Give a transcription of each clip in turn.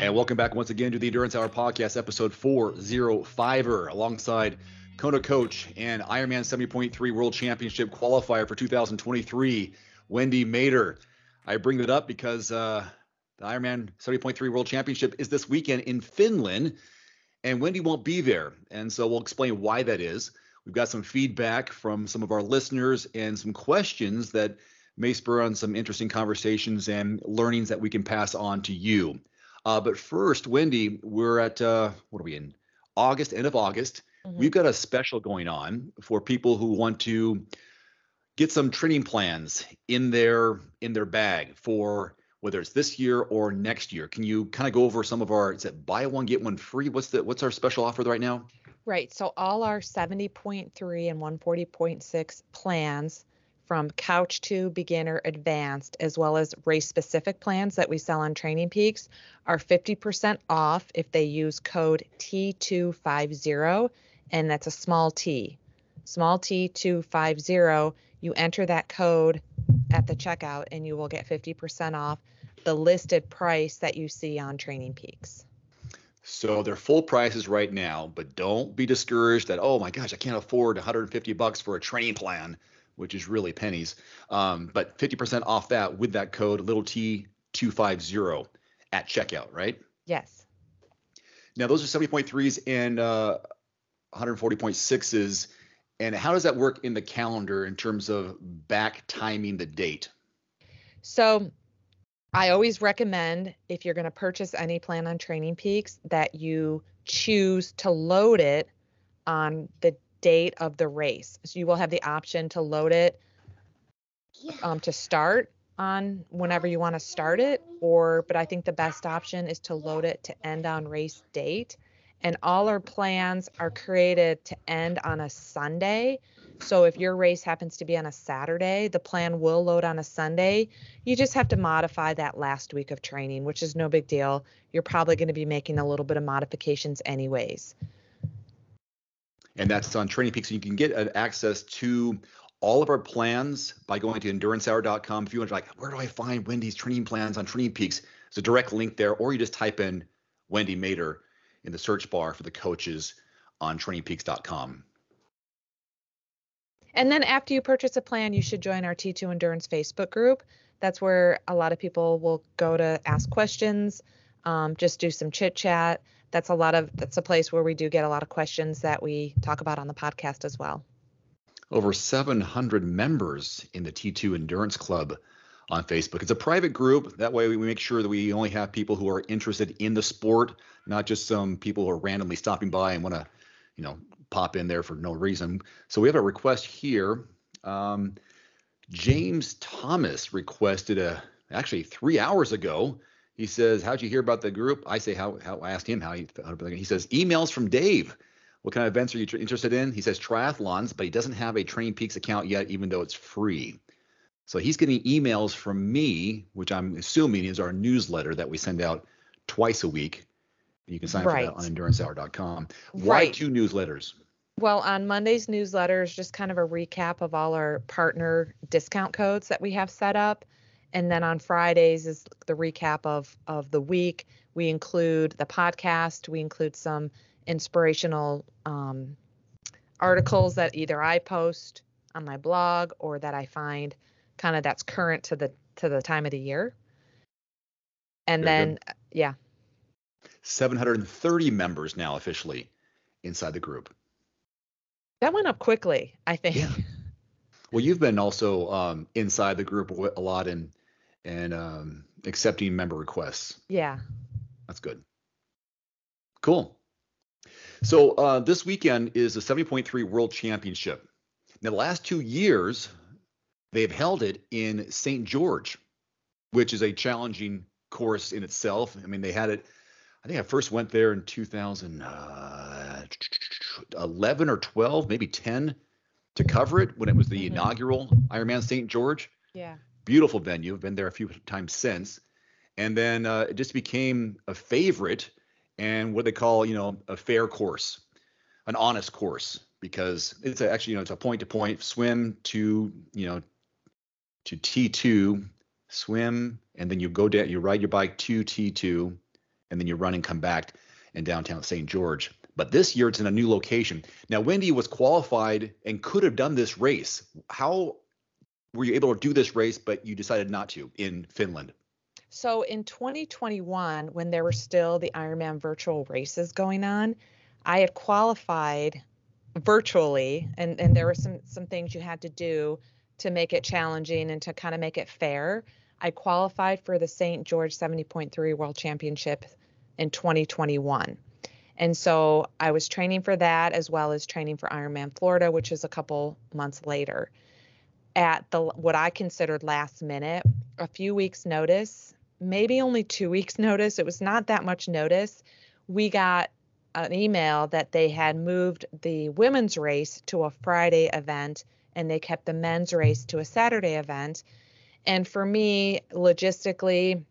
And welcome back once again to the Endurance Hour Podcast, episode 405er, alongside Kona coach and Ironman 70.3 World Championship qualifier for 2023, Wendy Mader. I bring that up because uh, the Ironman 70.3 World Championship is this weekend in Finland, and Wendy won't be there. And so we'll explain why that is. We've got some feedback from some of our listeners and some questions that may spur on some interesting conversations and learnings that we can pass on to you. Uh, but first, Wendy, we're at uh, what are we in? August, end of August. Mm-hmm. We've got a special going on for people who want to get some training plans in their in their bag for whether it's this year or next year. Can you kind of go over some of our is it buy one get one free? What's the what's our special offer right now? Right. So all our 70.3 and 140.6 plans from couch to beginner advanced as well as race specific plans that we sell on training peaks are 50% off if they use code t250 and that's a small t. Small t250 you enter that code at the checkout and you will get 50% off the listed price that you see on training peaks. So they're full prices right now but don't be discouraged that oh my gosh i can't afford 150 bucks for a training plan which is really pennies. Um, but 50% off that with that code little t250 at checkout, right? Yes. Now those are 70.3s and uh, 140.6s. And how does that work in the calendar in terms of back timing the date? So I always recommend if you're going to purchase any plan on Training Peaks that you choose to load it on the date of the race. So you will have the option to load it um, to start on whenever you want to start it or but I think the best option is to load it to end on race date. And all our plans are created to end on a Sunday. So if your race happens to be on a Saturday, the plan will load on a Sunday. You just have to modify that last week of training, which is no big deal. You're probably going to be making a little bit of modifications anyways and that's on Training Peaks. And you can get access to all of our plans by going to endurancehour.com. If you want to like, where do I find Wendy's training plans on Training Peaks? There's a direct link there, or you just type in Wendy Mader in the search bar for the coaches on trainingpeaks.com. And then after you purchase a plan, you should join our T2 Endurance Facebook group. That's where a lot of people will go to ask questions, um, just do some chit chat that's a lot of that's a place where we do get a lot of questions that we talk about on the podcast as well. Over 700 members in the T2 Endurance Club on Facebook. It's a private group. That way, we make sure that we only have people who are interested in the sport, not just some people who are randomly stopping by and want to, you know, pop in there for no reason. So we have a request here. Um, James Thomas requested a actually three hours ago he says, "How'd you hear about the group?" I say, "How?" how I asked him how he. He says, "Emails from Dave. What kind of events are you interested in?" He says triathlons, but he doesn't have a Training Peaks account yet, even though it's free. So he's getting emails from me, which I'm assuming is our newsletter that we send out twice a week. You can sign up right. for that on endurancehour.com. Why right. two newsletters? Well, on Monday's newsletter is just kind of a recap of all our partner discount codes that we have set up. And then on Fridays is the recap of of the week. We include the podcast. We include some inspirational um, articles that either I post on my blog or that I find kind of that's current to the to the time of the year. And Very then good. yeah. 730 members now officially inside the group. That went up quickly, I think. Yeah. Well, you've been also um, inside the group a lot and and um, accepting member requests. Yeah. That's good. Cool. So uh, this weekend is the 70.3 World Championship. Now, the last two years, they've held it in St. George, which is a challenging course in itself. I mean, they had it. I think I first went there in 2011 uh, or 12, maybe 10, to cover it when it was the mm-hmm. inaugural Ironman St. George. Yeah beautiful venue. I've been there a few times since, and then uh, it just became a favorite and what they call you know a fair course, an honest course because it's a, actually you know it's a point to point swim to you know to T2 swim and then you go down you ride your bike to T2 and then you run and come back in downtown St. George. But this year it's in a new location. Now, Wendy was qualified and could have done this race. How were you able to do this race, but you decided not to in Finland? So in 2021, when there were still the Ironman virtual races going on, I had qualified virtually, and, and there were some some things you had to do to make it challenging and to kind of make it fair. I qualified for the St. George 70.3 World Championship in 2021. And so I was training for that as well as training for Ironman Florida, which is a couple months later. At the what I considered last minute, a few weeks notice, maybe only 2 weeks notice, it was not that much notice. We got an email that they had moved the women's race to a Friday event and they kept the men's race to a Saturday event. And for me, logistically,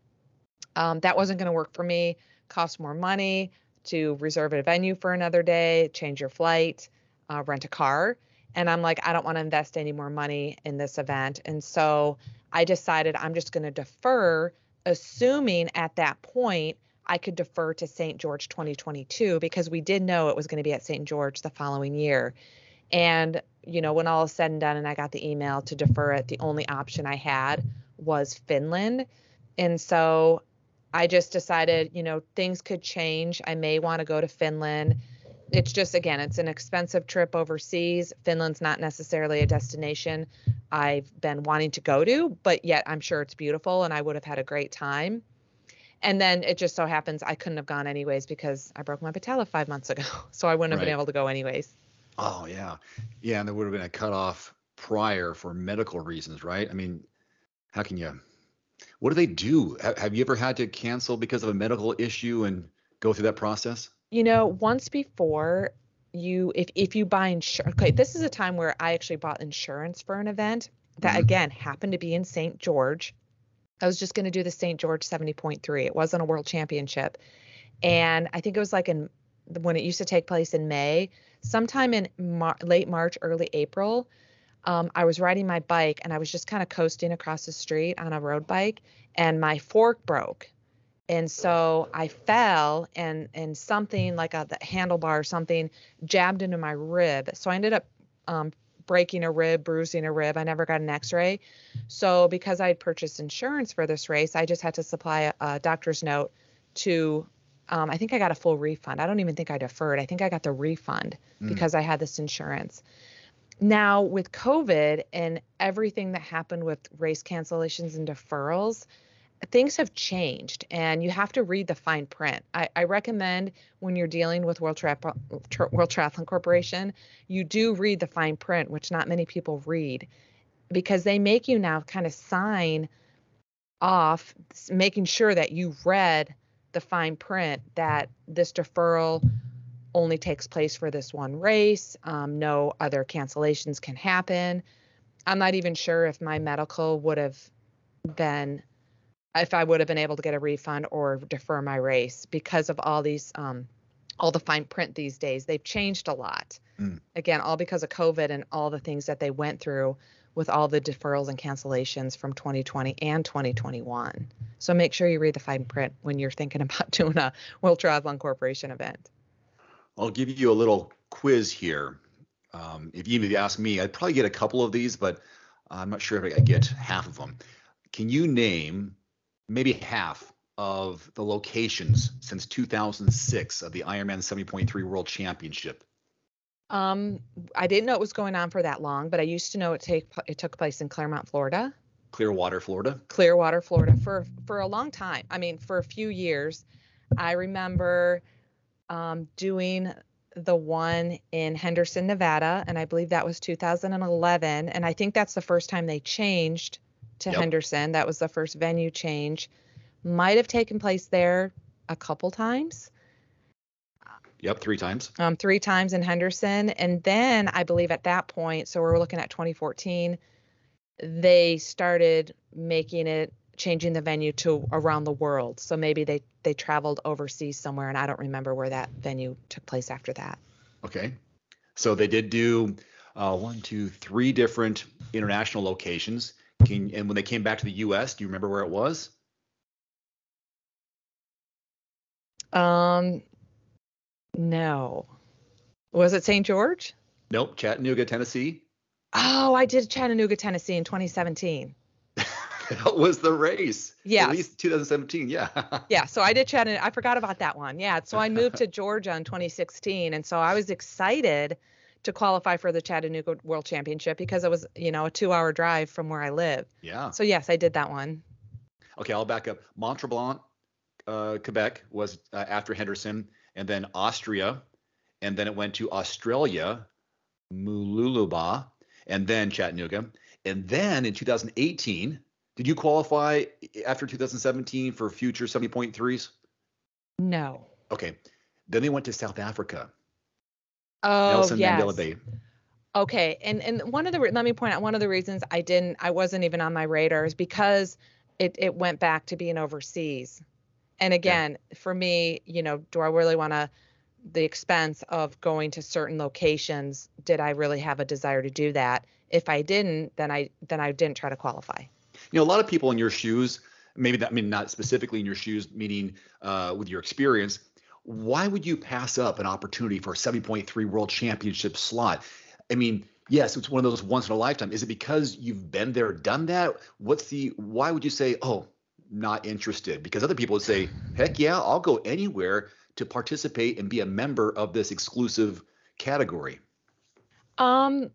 um, that wasn't going to work for me. Cost more money to reserve a venue for another day, change your flight, uh, rent a car. And I'm like, I don't want to invest any more money in this event. And so I decided I'm just going to defer, assuming at that point I could defer to St. George 2022 because we did know it was going to be at St. George the following year. And, you know, when all is said and done and I got the email to defer it, the only option I had was Finland. And so I just decided, you know, things could change. I may want to go to Finland. It's just, again, it's an expensive trip overseas. Finland's not necessarily a destination I've been wanting to go to, but yet I'm sure it's beautiful and I would have had a great time. And then it just so happens I couldn't have gone anyways because I broke my patella five months ago. So I wouldn't have right. been able to go anyways. Oh, yeah. Yeah. And there would have been a cutoff prior for medical reasons, right? I mean, how can you what do they do? Have you ever had to cancel because of a medical issue and go through that process? You know, once before you if if you buy insurance okay this is a time where i actually bought insurance for an event that mm-hmm. again happened to be in st george i was just going to do the st george 70.3 it wasn't a world championship and i think it was like in when it used to take place in may sometime in Mar- late march early april um, I was riding my bike and I was just kind of coasting across the street on a road bike and my fork broke. And so I fell and and something like a the handlebar or something jabbed into my rib. So I ended up um, breaking a rib, bruising a rib. I never got an x-ray. So because I had purchased insurance for this race, I just had to supply a, a doctor's note to um, I think I got a full refund. I don't even think I deferred. I think I got the refund mm. because I had this insurance. Now, with COVID and everything that happened with race cancellations and deferrals, things have changed and you have to read the fine print. I, I recommend when you're dealing with World, Tri- World Triathlon Corporation, you do read the fine print, which not many people read because they make you now kind of sign off, making sure that you read the fine print that this deferral only takes place for this one race. Um, no other cancellations can happen. I'm not even sure if my medical would have been, if I would have been able to get a refund or defer my race because of all these, um, all the fine print these days. They've changed a lot. Mm. Again, all because of COVID and all the things that they went through with all the deferrals and cancellations from 2020 and 2021. So make sure you read the fine print when you're thinking about doing a World Triathlon Corporation event. I'll give you a little quiz here. Um, if you ask me, I'd probably get a couple of these, but I'm not sure if I get half of them. Can you name maybe half of the locations since 2006 of the Ironman 70.3 World Championship? Um, I didn't know it was going on for that long, but I used to know it take it took place in Claremont, Florida. Clearwater, Florida. Clearwater, Florida for for a long time. I mean, for a few years. I remember um, doing the one in Henderson, Nevada, and I believe that was 2011. And I think that's the first time they changed to yep. Henderson. That was the first venue change. Might have taken place there a couple times. Yep, three times. Um, three times in Henderson, and then I believe at that point, so we're looking at 2014, they started making it changing the venue to around the world. So maybe they they traveled overseas somewhere, and I don't remember where that venue took place after that. Okay, so they did do uh, one, two, three different international locations. Can, and when they came back to the U.S., do you remember where it was? Um, no. Was it St. George? Nope, Chattanooga, Tennessee. Oh, I did Chattanooga, Tennessee in 2017. that was the race. Yeah. At least 2017. Yeah. yeah. So I did Chattanooga. I forgot about that one. Yeah. So I moved to Georgia in 2016. And so I was excited to qualify for the Chattanooga World Championship because it was, you know, a two hour drive from where I live. Yeah. So yes, I did that one. Okay. I'll back up. Mont Tremblant, uh, Quebec was uh, after Henderson, and then Austria, and then it went to Australia, Mooloolaba, and then Chattanooga. And then in 2018, did you qualify after 2017 for future 70.3s? No. Okay. Then they went to South Africa. Oh, Nelson yes. Mandela Bay. Okay, and and one of the let me point out one of the reasons I didn't I wasn't even on my radar is because it it went back to being overseas, and again for me, you know, do I really want to the expense of going to certain locations? Did I really have a desire to do that? If I didn't, then I then I didn't try to qualify. You know, a lot of people in your shoes, maybe that I mean not specifically in your shoes, meaning uh, with your experience. Why would you pass up an opportunity for a 70.3 World Championship slot? I mean, yes, it's one of those once in a lifetime. Is it because you've been there, done that? What's the why would you say, oh, not interested? Because other people would say, heck yeah, I'll go anywhere to participate and be a member of this exclusive category. Um,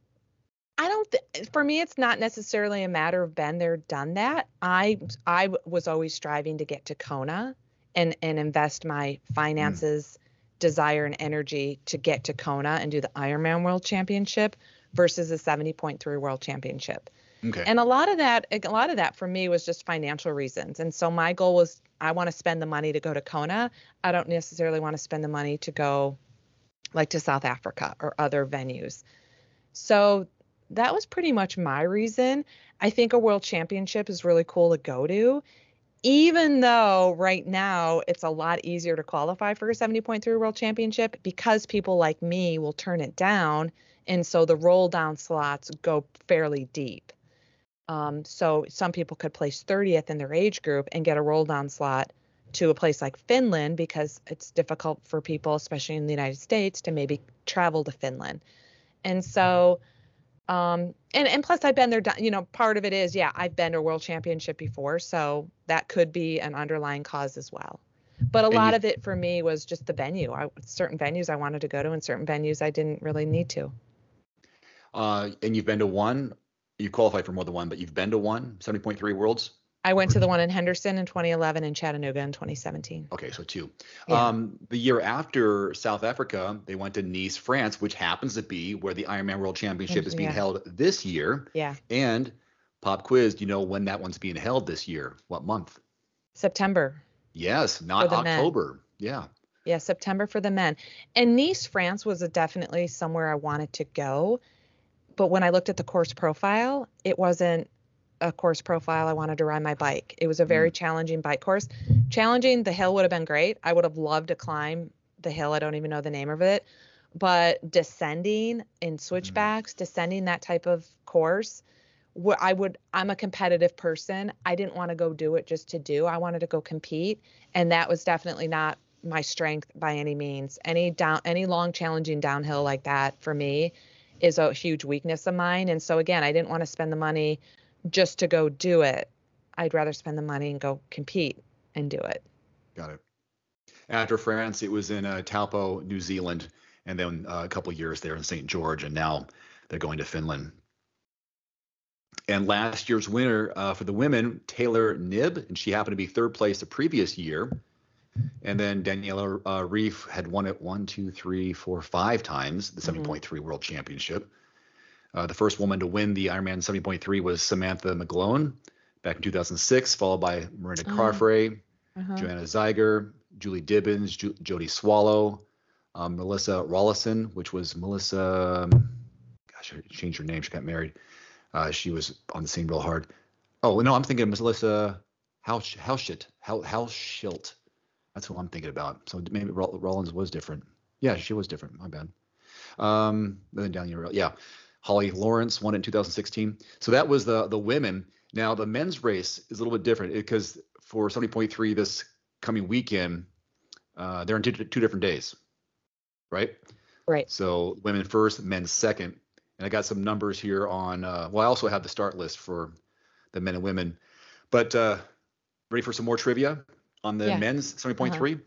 I don't. Th- for me, it's not necessarily a matter of been there, done that. I I was always striving to get to Kona, and and invest my hmm. finances, desire, and energy to get to Kona and do the Ironman World Championship versus the 70.3 World Championship. Okay. And a lot of that, a lot of that for me was just financial reasons. And so my goal was, I want to spend the money to go to Kona. I don't necessarily want to spend the money to go, like to South Africa or other venues. So that was pretty much my reason. I think a world championship is really cool to go to, even though right now it's a lot easier to qualify for a 70.3 world championship because people like me will turn it down. And so the roll down slots go fairly deep. Um, so some people could place 30th in their age group and get a roll down slot to a place like Finland because it's difficult for people, especially in the United States, to maybe travel to Finland. And so, um, and and plus I've been there. You know, part of it is yeah, I've been to a world championship before, so that could be an underlying cause as well. But a And lot you- of it for me was just the venue. I, certain venues I wanted to go to, and certain venues I didn't really need to. Uh, and you've been to one. You qualified for more than one, but you've been to one 70.3 worlds. I went to the one in Henderson in 2011 and Chattanooga in 2017. Okay, so two. Yeah. Um, the year after South Africa, they went to Nice, France, which happens to be where the Ironman World Championship is being Yeah. held this year. Yeah, And pop quiz, do you know when that one's being held this year? What month? September. Yes, not the men. October. Yeah. Yeah, September for the men. And Nice, France was a definitely somewhere I wanted to go. But when I looked at the course profile, it wasn't a course profile I wanted to ride my bike. It was a very mm. challenging bike course. Challenging, the hill would have been great. I would have loved to climb the hill. I don't even know the name of it. But descending in mm. switchbacks, descending that type of course, wh- I would I'm a competitive person. I didn't want to go do it just to do. I wanted to go compete, and that was definitely not my strength by any means. Any down any long challenging downhill like that for me is a huge weakness of mine. And so again, I didn't want to spend the money just to go do it. I'd rather spend the money and go compete and do it. Got it. After France, it was in uh, Taupo, New Zealand, and then uh, a couple years there in St. George, and now they're going to Finland. And last year's winner uh, for the women, Taylor Knibb, and she happened to be third place the previous year. And then Daniela uh, Ryf had won it one, two, three, four, five times, the Mhm. 70.3 World Championship. Uh, the first woman to win the Ironman 70.3 was Samantha McGlone back in 2006, followed by Miranda Oh. Carfrae, Uh-huh. Joanna Zeiger, Julie Dibens, Ju- Jody Swallow, um, Melissa Rollison, which was Melissa. um, Gosh, I changed her name. She got married. Uh, she was on the scene real hard. Oh no, I'm thinking of Melissa Hausch- Hauschit. Hau- Hauschildt. That's what I'm thinking about. So maybe Rollins was different. Yeah, she was different. My bad. Um, then down here, yeah. Holly Lawrence won it in 2016. So that was the the women. Now the men's race is a little bit different because for 70.3 this coming weekend, uh, they're in two, two different days, right? Right. So women first, men second. And I got some numbers here on. Uh, well, I also have the start list for the men and women. But uh, ready for some more trivia on the Yeah. men's 70.3?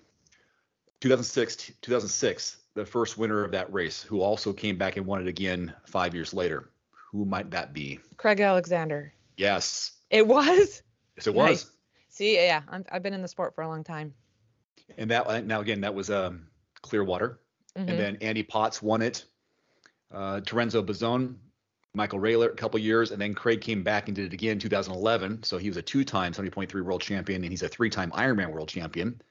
2006, 2006, the first winner of that race, who also came back and won it again five years later. Who might that be? Craig Alexander. Yes, It was. yes, it was. Nice. See, yeah, I'm, I've been in the sport for a long time. And that now again, that was um, Clearwater. Mhm. and then Andy Potts won it. Uh, Terenzo Bozzone, Michael Raelert, a couple years, and then Craig came back and did it again in 2011. So he was a two-time 70.3 world champion, and he's a three-time Ironman world champion.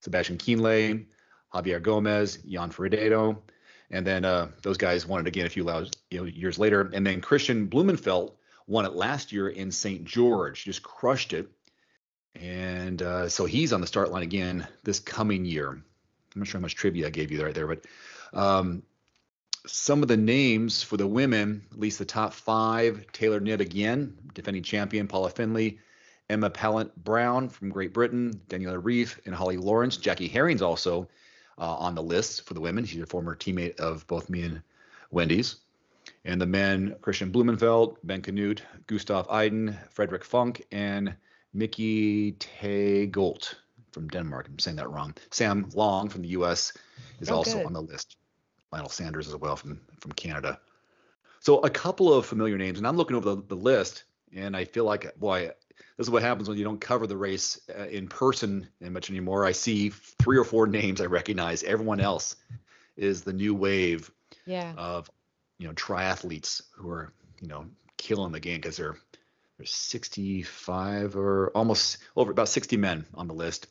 Sebastian Kienle, Javier Gomez, Jan Frodeno, and then uh, those guys won it again a few you know, years later. And then Kristian Blummenfelt won it last year in St. George, just crushed it. And uh, so he's on the start line again this coming year. I'm not sure how much trivia I gave you right there, but um, some of the names for the women, at least the top five, Taylor Knibb again, defending champion Paula Findlay, Emma Pallant Browne from Great Britain, Daniela Ryf, and Holly Lawrence. Jackie Hering's also uh, on the list for the women. She's a former teammate of both me and Wendy's. And the men, Kristian Blummenfelt, Ben Kanute, Gustav Iden, Frederic Funk, and Miki Taagholt from Denmark. I'm saying that wrong. Sam Long from the U.S. is Oh, also good. on the list. Lionel Sanders as well from from Canada. So a couple of familiar names, and I'm looking over the, the list, and I feel like, boy, this is what happens when you don't cover the race uh, in person much anymore. I see three or four names I recognize. Everyone else is the new wave Yeah. of you know triathletes who are you know killing the game because they're there's 65 or almost over about 60 men on the list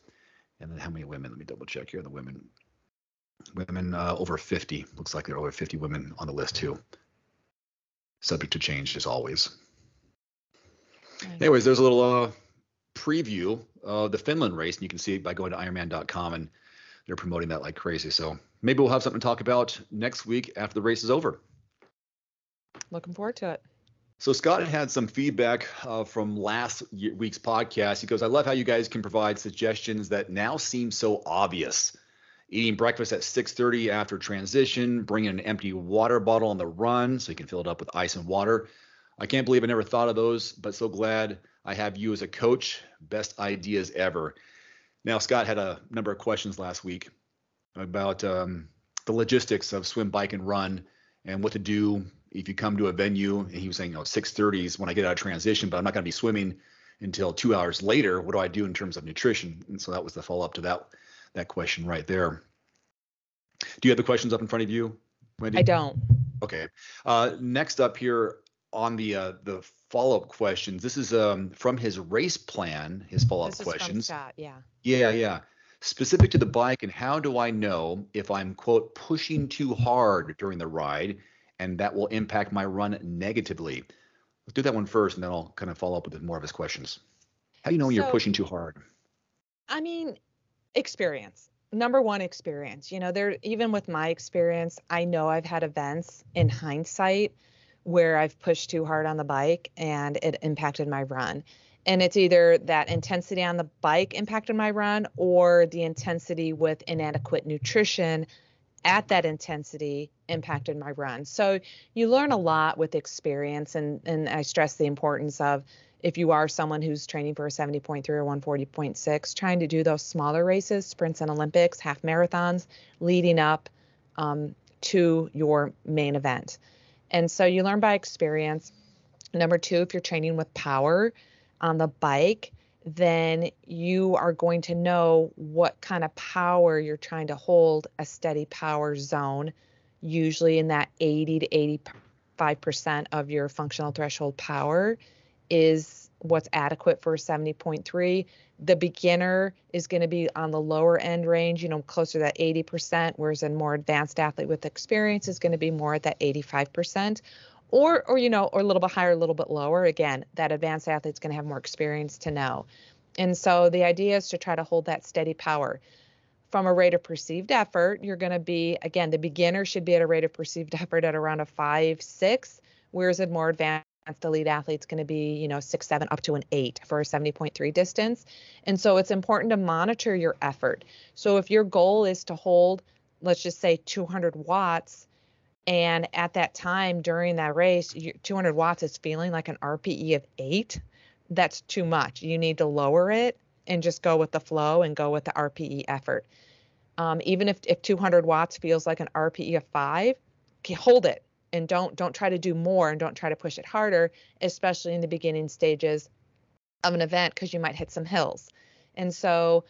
and then how many women let me double check here the women women uh, over 50 looks like there are over 50 women on the list too subject to change as always. Anyways there's a little uh, preview of the finland race and you can see it by going to ironman.com and they're promoting that like crazy so maybe we'll have something to talk about next week after the race is over Looking forward to it. So Scott had some feedback uh, from last week's podcast. He goes, "I love how you guys can provide suggestions that now seem so obvious. Eating breakfast at 6:30 after transition, bringing an empty water bottle on the run so you can fill it up with ice and water. I can't believe I never thought of those, but so glad I have you as a coach. Best ideas ever." Now Scott had a number of questions last week about um, the logistics of swim, bike, and run, and what to do if you come to a venue and he was saying, you know, 6:30 is when I get out of transition, but I'm not going to be swimming until two hours later. What do I do in terms of nutrition? And so that was the follow up to that that question right there. Do you have the questions up in front of you, Wendy? I don't. Okay. Uh, next up here on the uh, the follow up questions. This is um, from his race plan. His follow up This is from questions. Scott. Yeah. Yeah, yeah. Specific to the bike, and how do I know if I'm quote pushing too hard during the ride, and that will impact my run negatively? Let's do that one first, and then I'll kind of follow up with more of his questions. How do you know when you're pushing too hard? I mean, experience. Number one, experience. You know, there even with my experience, I know I've had events in hindsight where I've pushed too hard on the bike and it impacted my run. And it's either that intensity on the bike impacted my run or the intensity with inadequate nutrition at that intensity impacted my run. So you learn a lot with experience and and I stress the importance of if you are someone who's training for a 70.3 or 140.6, trying to do those smaller races, sprints and Olympics, half marathons, leading up um, to your main event. And so you learn by experience. Number two, if you're training with power on the bike, then you are going to know what kind of power you're trying to hold a steady power zone, usually in that 80 to 85% of your functional threshold power is what's adequate for a 70.3. The beginner is going to be on the lower end range, you know, closer to that 80%, whereas a more advanced athlete with experience is going to be more at that 85%. Or, or you know, or a little bit higher, a little bit lower. Again, that advanced athlete's going to have more experience to know. And so the idea is to try to hold that steady power. From a rate of perceived effort, you're going to be, again, the beginner should be at a rate of perceived effort at around a five, six, whereas a more advanced advanced elite athlete's going to be, you know, six, seven, up to an eight for a 70.3 distance. And so it's important to monitor your effort. So if your goal is to hold, let's just say 200 watts, and at that time during that race, 200 watts is feeling like an RPE of eight, that's too much. You need to lower it and just go with the flow and go with the RPE effort. Um, even if, if 200 watts feels like an RPE of five, hold it and don't don't try to do more and don't try to push it harder, especially in the beginning stages of an event because you might hit some hills. And so,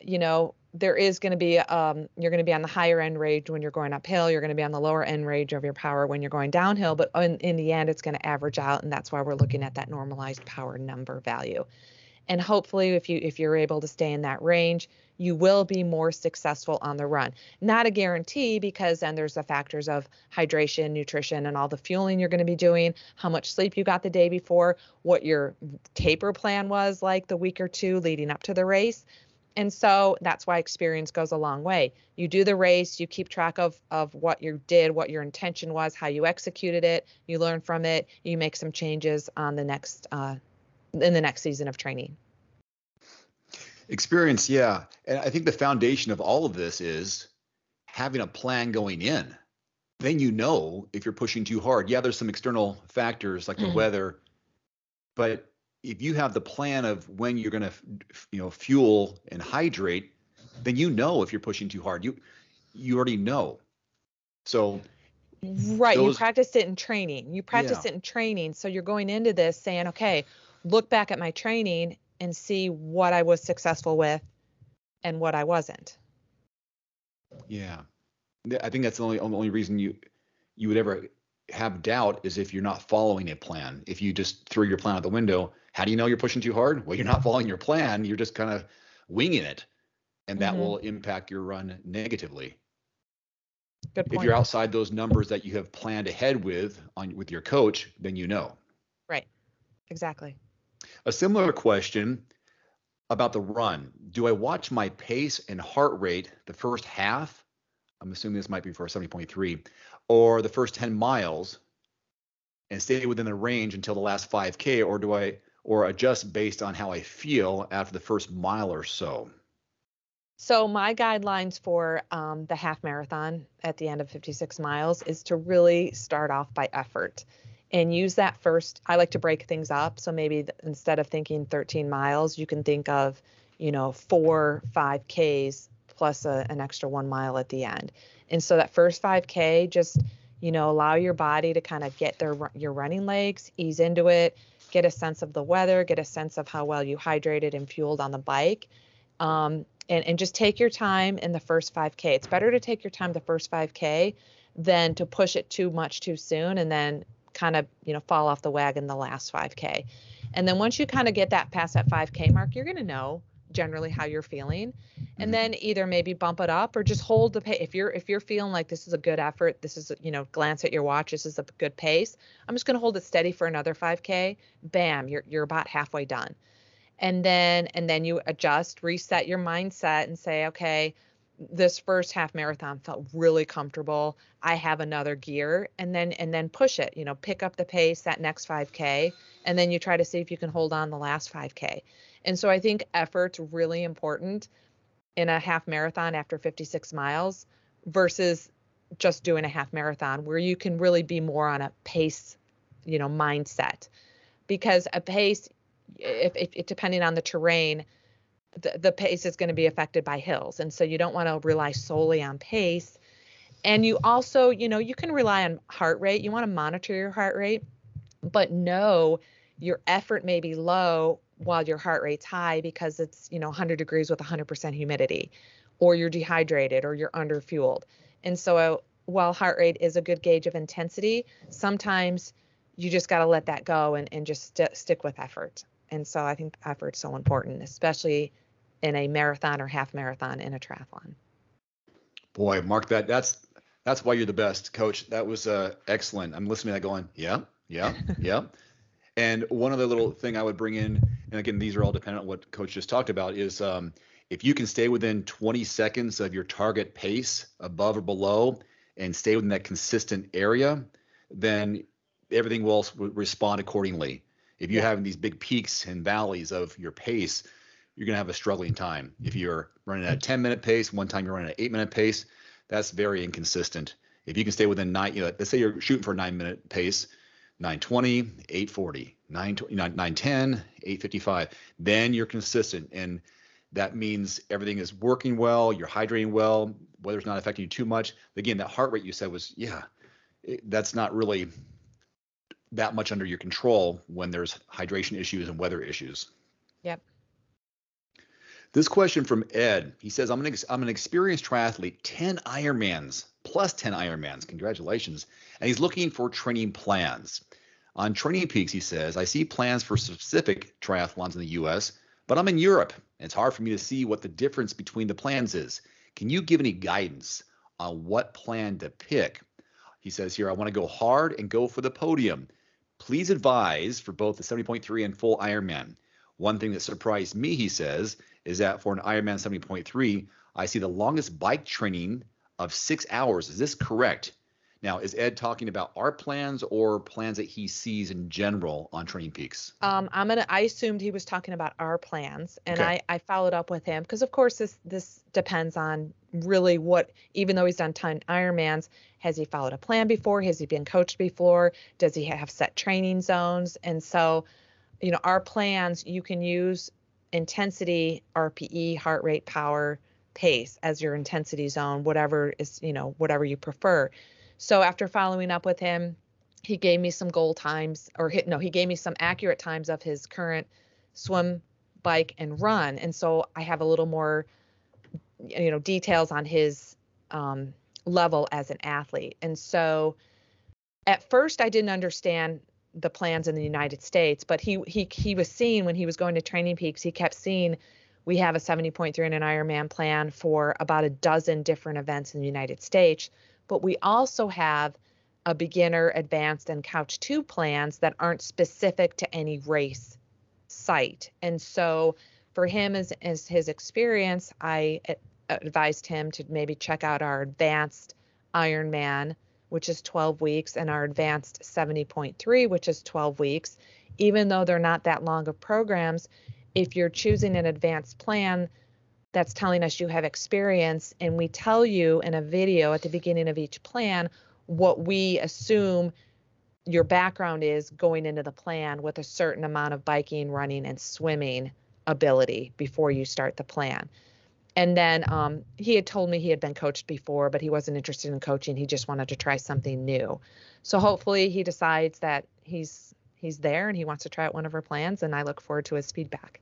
you know, there is going to be um, you're going to be on the higher end range when you're going uphill. You're going to be on the lower end range of your power when you're going downhill. But in, in the end it's going to average out and that's why we're looking at that normalized power number value and hopefully if you if you're able to stay in that range you will be more successful on the run not a guarantee because then there's the factors of hydration nutrition and all the fueling you're going to be doing how much sleep you got the day before what your taper plan was like the week or two leading up to the race and so that's why experience goes a long way. You do the race, you keep track of of what you did, what your intention was, how you executed it, you learn from it, you make some changes on the next uh, in the next season of training. Experience, yeah. And I think the foundation of all of this is having a plan going in. Then you know if you're pushing too hard. Yeah, there's some external factors like the mm-hmm. weather, but if you have the plan of when you're going to you know fuel and hydrate then you know if you're pushing too hard you you already know so right those, you practiced it in training you practiced yeah. it in training so you're going into this saying okay look back at my training and see what i was successful with and what i wasn't yeah i think that's the only only reason you you would ever have doubt is if you're not following a plan if you just threw your plan out the window how do you know you're pushing too hard? Well, you're not following your plan. You're just kind of winging it, and that mm-hmm. will impact your run negatively. Good point. If you're outside those numbers that you have planned ahead with on with your coach, then you know. Right. Exactly. A similar question about the run. Do I watch my pace and heart rate the first half? I'm assuming this might be for 70.3 or the first 10 miles and stay within the range until the last 5k or do I or adjust based on how I feel after the first mile or so? So, my guidelines for um, the half marathon at the end of 56 miles is to really start off by effort and use that first. I like to break things up. So, maybe instead of thinking 13 miles, you can think of, you know, four, five Ks plus a, an extra one mile at the end. And so, that first 5K, just, you know, allow your body to kind of get their your running legs, ease into it, get a sense of the weather, get a sense of how well you hydrated and fueled on the bike. Um, and, and just take your time in the first 5K. It's better to take your time the first 5K than to push it too much too soon and then kind of, you know, fall off the wagon the last 5K. And then once you kind of get that past that 5K mark, you're going to know generally how you're feeling and mm-hmm. then either maybe bump it up or just hold the pace if you're if you're feeling like this is a good effort this is you know glance at your watch this is a good pace i'm just going to hold it steady for another 5k bam you're you're about halfway done and then and then you adjust reset your mindset and say okay this first half marathon felt really comfortable i have another gear and then and then push it you know pick up the pace that next 5k and then you try to see if you can hold on the last 5k and so I think effort's really important in a half marathon after 56 miles versus just doing a half marathon where you can really be more on a pace, you know, mindset. Because a pace if, if, depending on the terrain, the, the pace is going to be affected by hills. And so you don't want to rely solely on pace. And you also, you know, you can rely on heart rate. You want to monitor your heart rate, but know your effort may be low while your heart rate's high because it's, you know, 100 degrees with 100% humidity, or you're dehydrated or you're underfueled. And so uh, while heart rate is a good gauge of intensity, sometimes you just got to let that go and, and just st- stick with effort. And so I think effort's so important, especially in a marathon or half marathon in a triathlon. Boy, Mark, that that's that's why you're the best, coach. That was uh, excellent. I'm listening to that going, yeah, yeah, yeah. And one other little thing I would bring in, and again, these are all dependent on what coach just talked about, is um, if you can stay within 20 seconds of your target pace, above or below, and stay within that consistent area, then everything will respond accordingly. If you're having these big peaks and valleys of your pace, you're going to have a struggling time. If you're running at a 10 minute pace, one time you're running at an eight minute pace, that's very inconsistent. If you can stay within nine, you know, let's say you're shooting for a nine minute pace, 920, 840, 910, 855, then you're consistent. And that means everything is working well, you're hydrating well, weather's not affecting you too much. Again, that heart rate you said was, yeah, it, that's not really that much under your control when there's hydration issues and weather issues. Yep. This question from Ed. He says, I'm an, ex- I'm an experienced triathlete, 10 Ironmans, plus 10 Ironmans. Congratulations. And he's looking for training plans. On Training Peaks, he says, I see plans for specific triathlons in the US, but I'm in Europe, and it's hard for me to see what the difference between the plans is. Can you give any guidance on what plan to pick? He says here, I want to go hard and go for the podium. Please advise for both the 70.3 and full Ironman. One thing that surprised me, he says, is that for an Ironman 70.3, I see the longest bike training of six hours. Is this correct? Now, is Ed talking about our plans or plans that he sees in general on Training Peaks? Um, I'm gonna. I assumed he was talking about our plans, and okay. I, I followed up with him because, of course, this this depends on really what. Even though he's done ton Ironmans, has he followed a plan before? Has he been coached before? Does he have set training zones? And so, you know, our plans you can use intensity, RPE, heart rate, power, pace as your intensity zone, whatever is you know whatever you prefer so after following up with him, he gave me some goal times, or hit, no, he gave me some accurate times of his current swim, bike, and run. And so I have a little more, you know, details on his um, level as an athlete. And so at first I didn't understand the plans in the United States, but he he he was seeing when he was going to Training Peaks, he kept seeing we have a 70.3 and an Ironman plan for about a dozen different events in the United States but we also have a beginner, advanced, and couch two plans that aren't specific to any race site. And so for him as, as his experience, I advised him to maybe check out our advanced Ironman, which is 12 weeks, and our advanced 70.3, which is 12 weeks. Even though they're not that long of programs, if you're choosing an advanced plan, that's telling us you have experience and we tell you in a video at the beginning of each plan what we assume your background is going into the plan with a certain amount of biking, running, and swimming ability before you start the plan. And then um, he had told me he had been coached before, but he wasn't interested in coaching. He just wanted to try something new. So hopefully he decides that he's he's there and he wants to try out one of our plans. And I look forward to his feedback.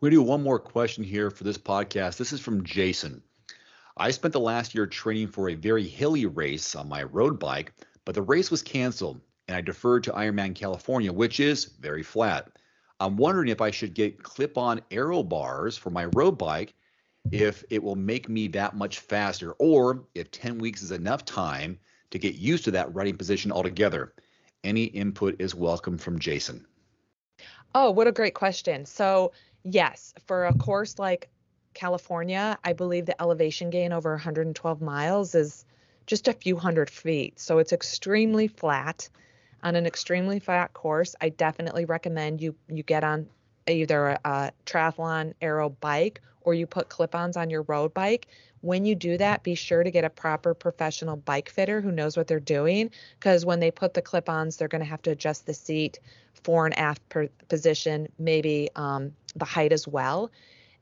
We're to do one more question here for this podcast. This is from Jason. I spent the last year training for a very hilly race on my road bike, but the race was canceled and I deferred to Ironman California, which is very flat. I'm wondering if I should get clip on aero bars for my road bike if it will make me that much faster, or if 10 weeks is enough time to get used to that riding position altogether. Any input is welcome from Jason. Oh, what a great question. So, Yes, for a course like California, I believe the elevation gain over 112 miles is just a few hundred feet. So it's extremely flat. On an extremely flat course, I definitely recommend you you get on either a, a triathlon aero bike or you put clip-ons on your road bike. When you do that, be sure to get a proper professional bike fitter who knows what they're doing because when they put the clip-ons, they're going to have to adjust the seat fore and aft position, maybe um, the height as well.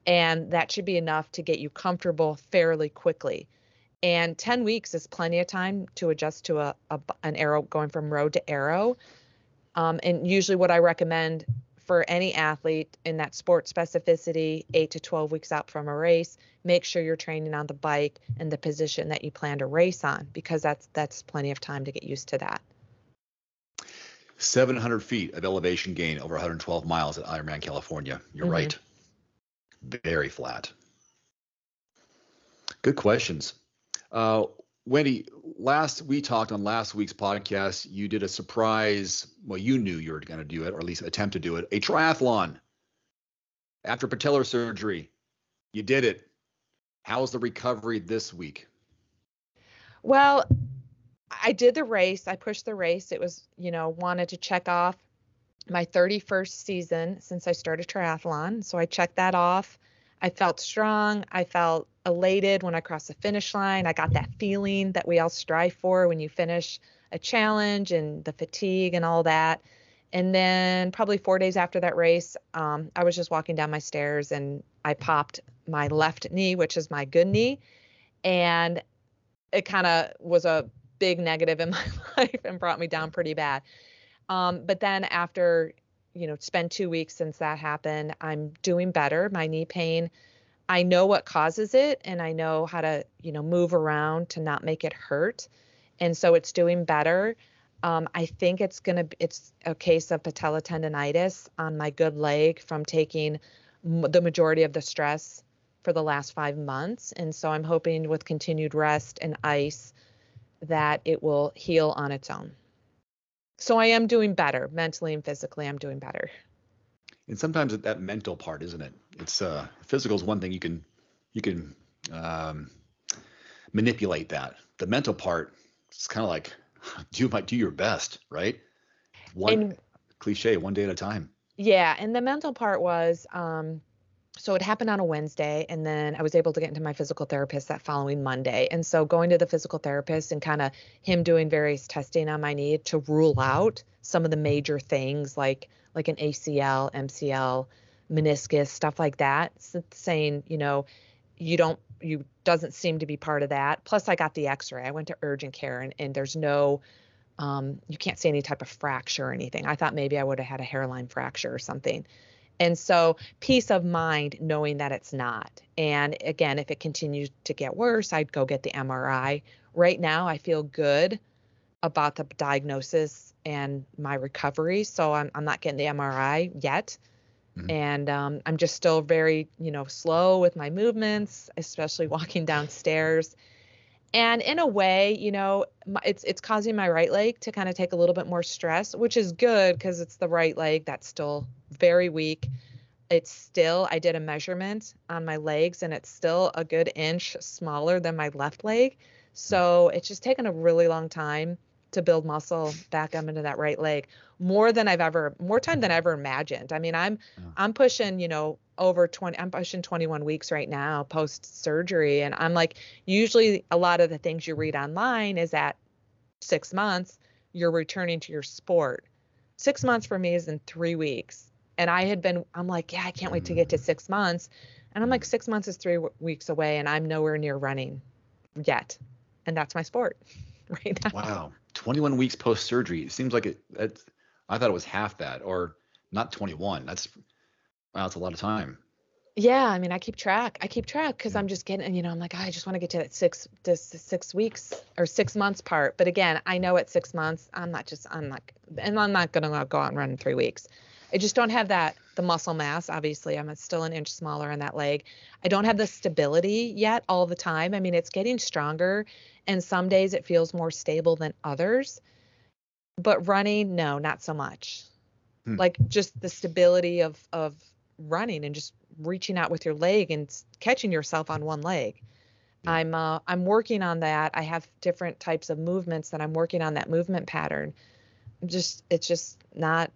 And that should be enough to get you comfortable fairly quickly. And 10 weeks is plenty of time to adjust to a, a an aero going from road to aero Um, and usually, what I recommend for any athlete in that sport specificity, eight to 12 weeks out from a race, make sure you're training on the bike and the position that you plan to race on because that's that's plenty of time to get used to that. 700 feet of elevation gain over 112 miles at Ironman California. You're mm-hmm. right. Very flat. Good questions. Uh, Wendy, last we talked on last week's podcast, you did a surprise. Well, you knew you were going to do it, or at least attempt to do it. A triathlon after patellar surgery. You did it. How's the recovery this week? Well, I did the race. I pushed the race. It was, you know, wanted to check off my 31st season since I started triathlon. So I checked that off. I felt strong. I felt elated when I crossed the finish line. I got that feeling that we all strive for when you finish a challenge and the fatigue and all that. And then probably four days after that race, um, I was just walking down my stairs and I popped my left knee, which is my good knee. And it kind of was a big negative in my life and brought me down pretty bad. Um, but then after, you know, spend two weeks since that happened, I'm doing better. My knee pain, I know what causes it and I know how to, you know, move around to not make it hurt. And so it's doing better. Um, I think it's gonna it's a case of patella tendonitis on my good leg from taking m- the majority of the stress for the last five months, and so I'm hoping with continued rest and ice that it will heal on its own. So I am doing better mentally and physically. I'm doing better. And sometimes that mental part, isn't it? It's uh, physical is one thing you can you can um, manipulate that. The mental part, it's kind of like do my do your best, right? One and, cliche, one day at a time. Yeah, and the mental part was um so it happened on a Wednesday and then I was able to get into my physical therapist that following Monday. And so going to the physical therapist and kind of him doing various testing on my knee to rule out some of the major things like like an ACL, MCL, meniscus, stuff like that, saying, you know, you don't you doesn't seem to be part of that. Plus I got the x-ray. I went to urgent care and, and there's no um, you can't see any type of fracture or anything. I thought maybe I would have had a hairline fracture or something. And so peace of mind knowing that it's not. And again, if it continues to get worse, I'd go get the MRI. Right now I feel good about the diagnosis and my recovery. So I'm I'm not getting the MRI yet. Mm-hmm. And um, I'm just still very, you know, slow with my movements, especially walking downstairs. And in a way, you know, it's it's causing my right leg to kind of take a little bit more stress, which is good because it's the right leg that's still very weak. It's still I did a measurement on my legs and it's still a good inch smaller than my left leg. So it's just taken a really long time to build muscle back up into that right leg more than I've ever more time than I ever imagined. I mean, I'm yeah. I'm pushing, you know, over 20 I'm pushing 21 weeks right now post surgery and I'm like usually a lot of the things you read online is at 6 months you're returning to your sport. 6 months for me is in 3 weeks. And I had been I'm like, yeah, I can't wait to get to mm. 6 months. And I'm like 6 months is 3 w- weeks away and I'm nowhere near running yet. And that's my sport right now. Wow. 21 weeks post surgery. It seems like it. I thought it was half that, or not 21. That's wow, that's a lot of time. Yeah, I mean, I keep track. I keep track because. I'm just getting, you know, I'm like, oh, I just want to get to that six, this six weeks or six months part. But again, I know at six months, I'm not just, I'm not, and I'm not gonna go out and run in three weeks. I just don't have that the muscle mass. Obviously, I'm still an inch smaller on that leg. I don't have the stability yet all the time. I mean, it's getting stronger and some days it feels more stable than others. But running, no, not so much. Hmm. Like just the stability of of running and just reaching out with your leg and catching yourself on one leg. I'm uh, I'm working on that. I have different types of movements that I'm working on that movement pattern. Just it's just not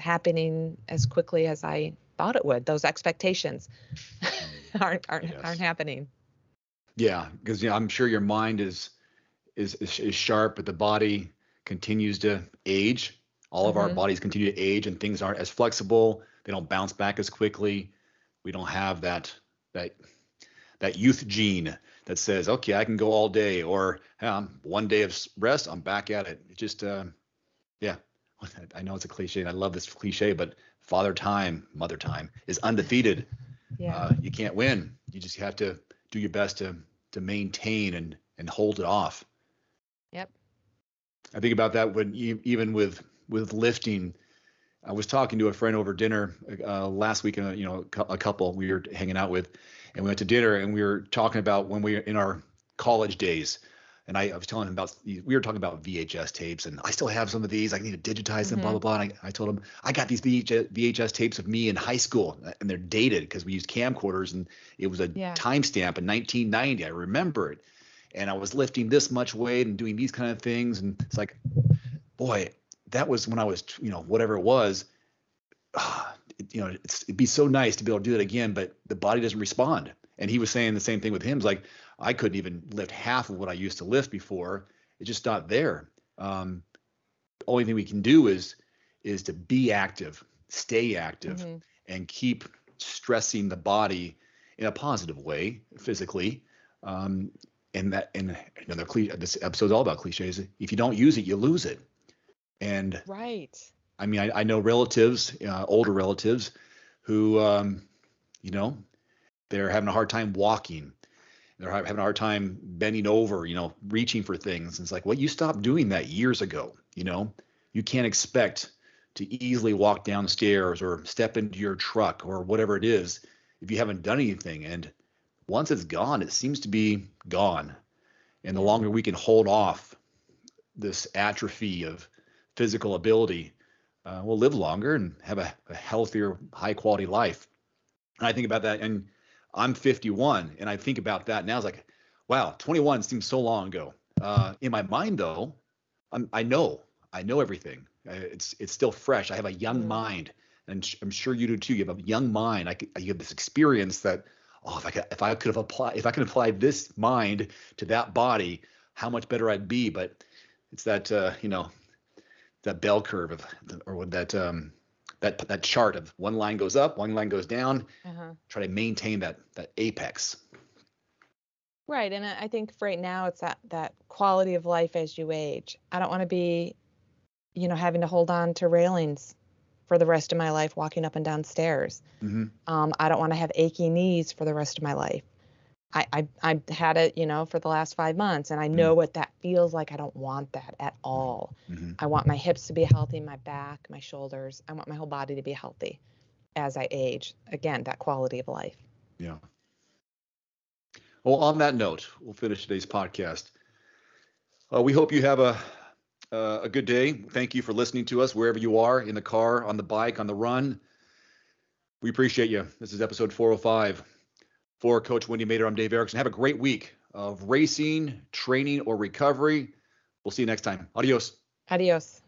happening as quickly as I thought it would. Those expectations hmm. aren't aren't, yes. aren't happening. Yeah, because you know, I'm sure your mind is, is is is sharp, but the body continues to age. All of mm-hmm. our bodies continue to age, and things aren't as flexible. They don't bounce back as quickly. We don't have that that that youth gene that says, okay, I can go all day, or hey, one day of rest, I'm back at it. It just, uh, yeah, I know it's a cliche, and I love this cliche, but father time, mother time is undefeated. Yeah. Uh, you can't win. You just have to do your best to to maintain and and hold it off. Yep. I think about that when even with with lifting. I was talking to a friend over dinner uh, last week, uh, you know, a couple we were hanging out with, and we went to dinner and we were talking about when we were in our college days. And I, I was telling him about we were talking about VHS tapes, and I still have some of these. I need to digitize them, mm-hmm. blah blah blah. And I, I told him I got these VHS, VHS tapes of me in high school, and they're dated because we used camcorders, and it was a yeah. timestamp in 1990. I remember it, and I was lifting this much weight and doing these kind of things. And it's like, boy, that was when I was, you know, whatever it was. Uh, it, you know, it'd be so nice to be able to do that again, but the body doesn't respond. And he was saying the same thing with him. It's like I couldn't even lift half of what I used to lift before. It's just not there. Um, the only thing we can do is is to be active, stay active, mm-hmm. and keep stressing the body in a positive way physically. Um, and that and another cliche this episode's all about cliches if you don't use it you lose it and right i mean i, I know relatives uh, older relatives who um, you know they're having a hard time walking they're having a hard time bending over you know reaching for things and it's like well you stopped doing that years ago you know you can't expect to easily walk downstairs or step into your truck or whatever it is if you haven't done anything and once it's gone, it seems to be gone. And the longer we can hold off this atrophy of physical ability, uh, we'll live longer and have a, a healthier, high quality life. And I think about that, and I'm 51, and I think about that now. It's like, wow, 21 seems so long ago. Uh, in my mind, though, I'm, I know, I know everything. It's it's still fresh. I have a young mind, and I'm sure you do too. You have a young mind. I, I have this experience that oh, if I could, if I could have applied, if I could apply this mind to that body, how much better I'd be. But it's that, uh, you know, that bell curve of, or what that, um, that, that chart of one line goes up, one line goes down, uh-huh. try to maintain that, that apex. Right. And I think right now it's that, that quality of life as you age. I don't want to be, you know, having to hold on to railings for the rest of my life walking up and down stairs. Mm-hmm. Um, I don't want to have achy knees for the rest of my life. I, I I had it, you know, for the last five months, and I know mm-hmm. what that feels like. I don't want that at all. Mm-hmm. I want my hips to be healthy, my back, my shoulders. I want my whole body to be healthy as I age. Again, that quality of life. Yeah. Well, on that note, we'll finish today's podcast. Uh, we hope you have a uh, a good day. Thank you for listening to us wherever you are in the car, on the bike, on the run. We appreciate you. This is episode 405. For Coach Wendy Mader, I'm Dave Erickson. Have a great week of racing, training, or recovery. We'll see you next time. Adios. Adios.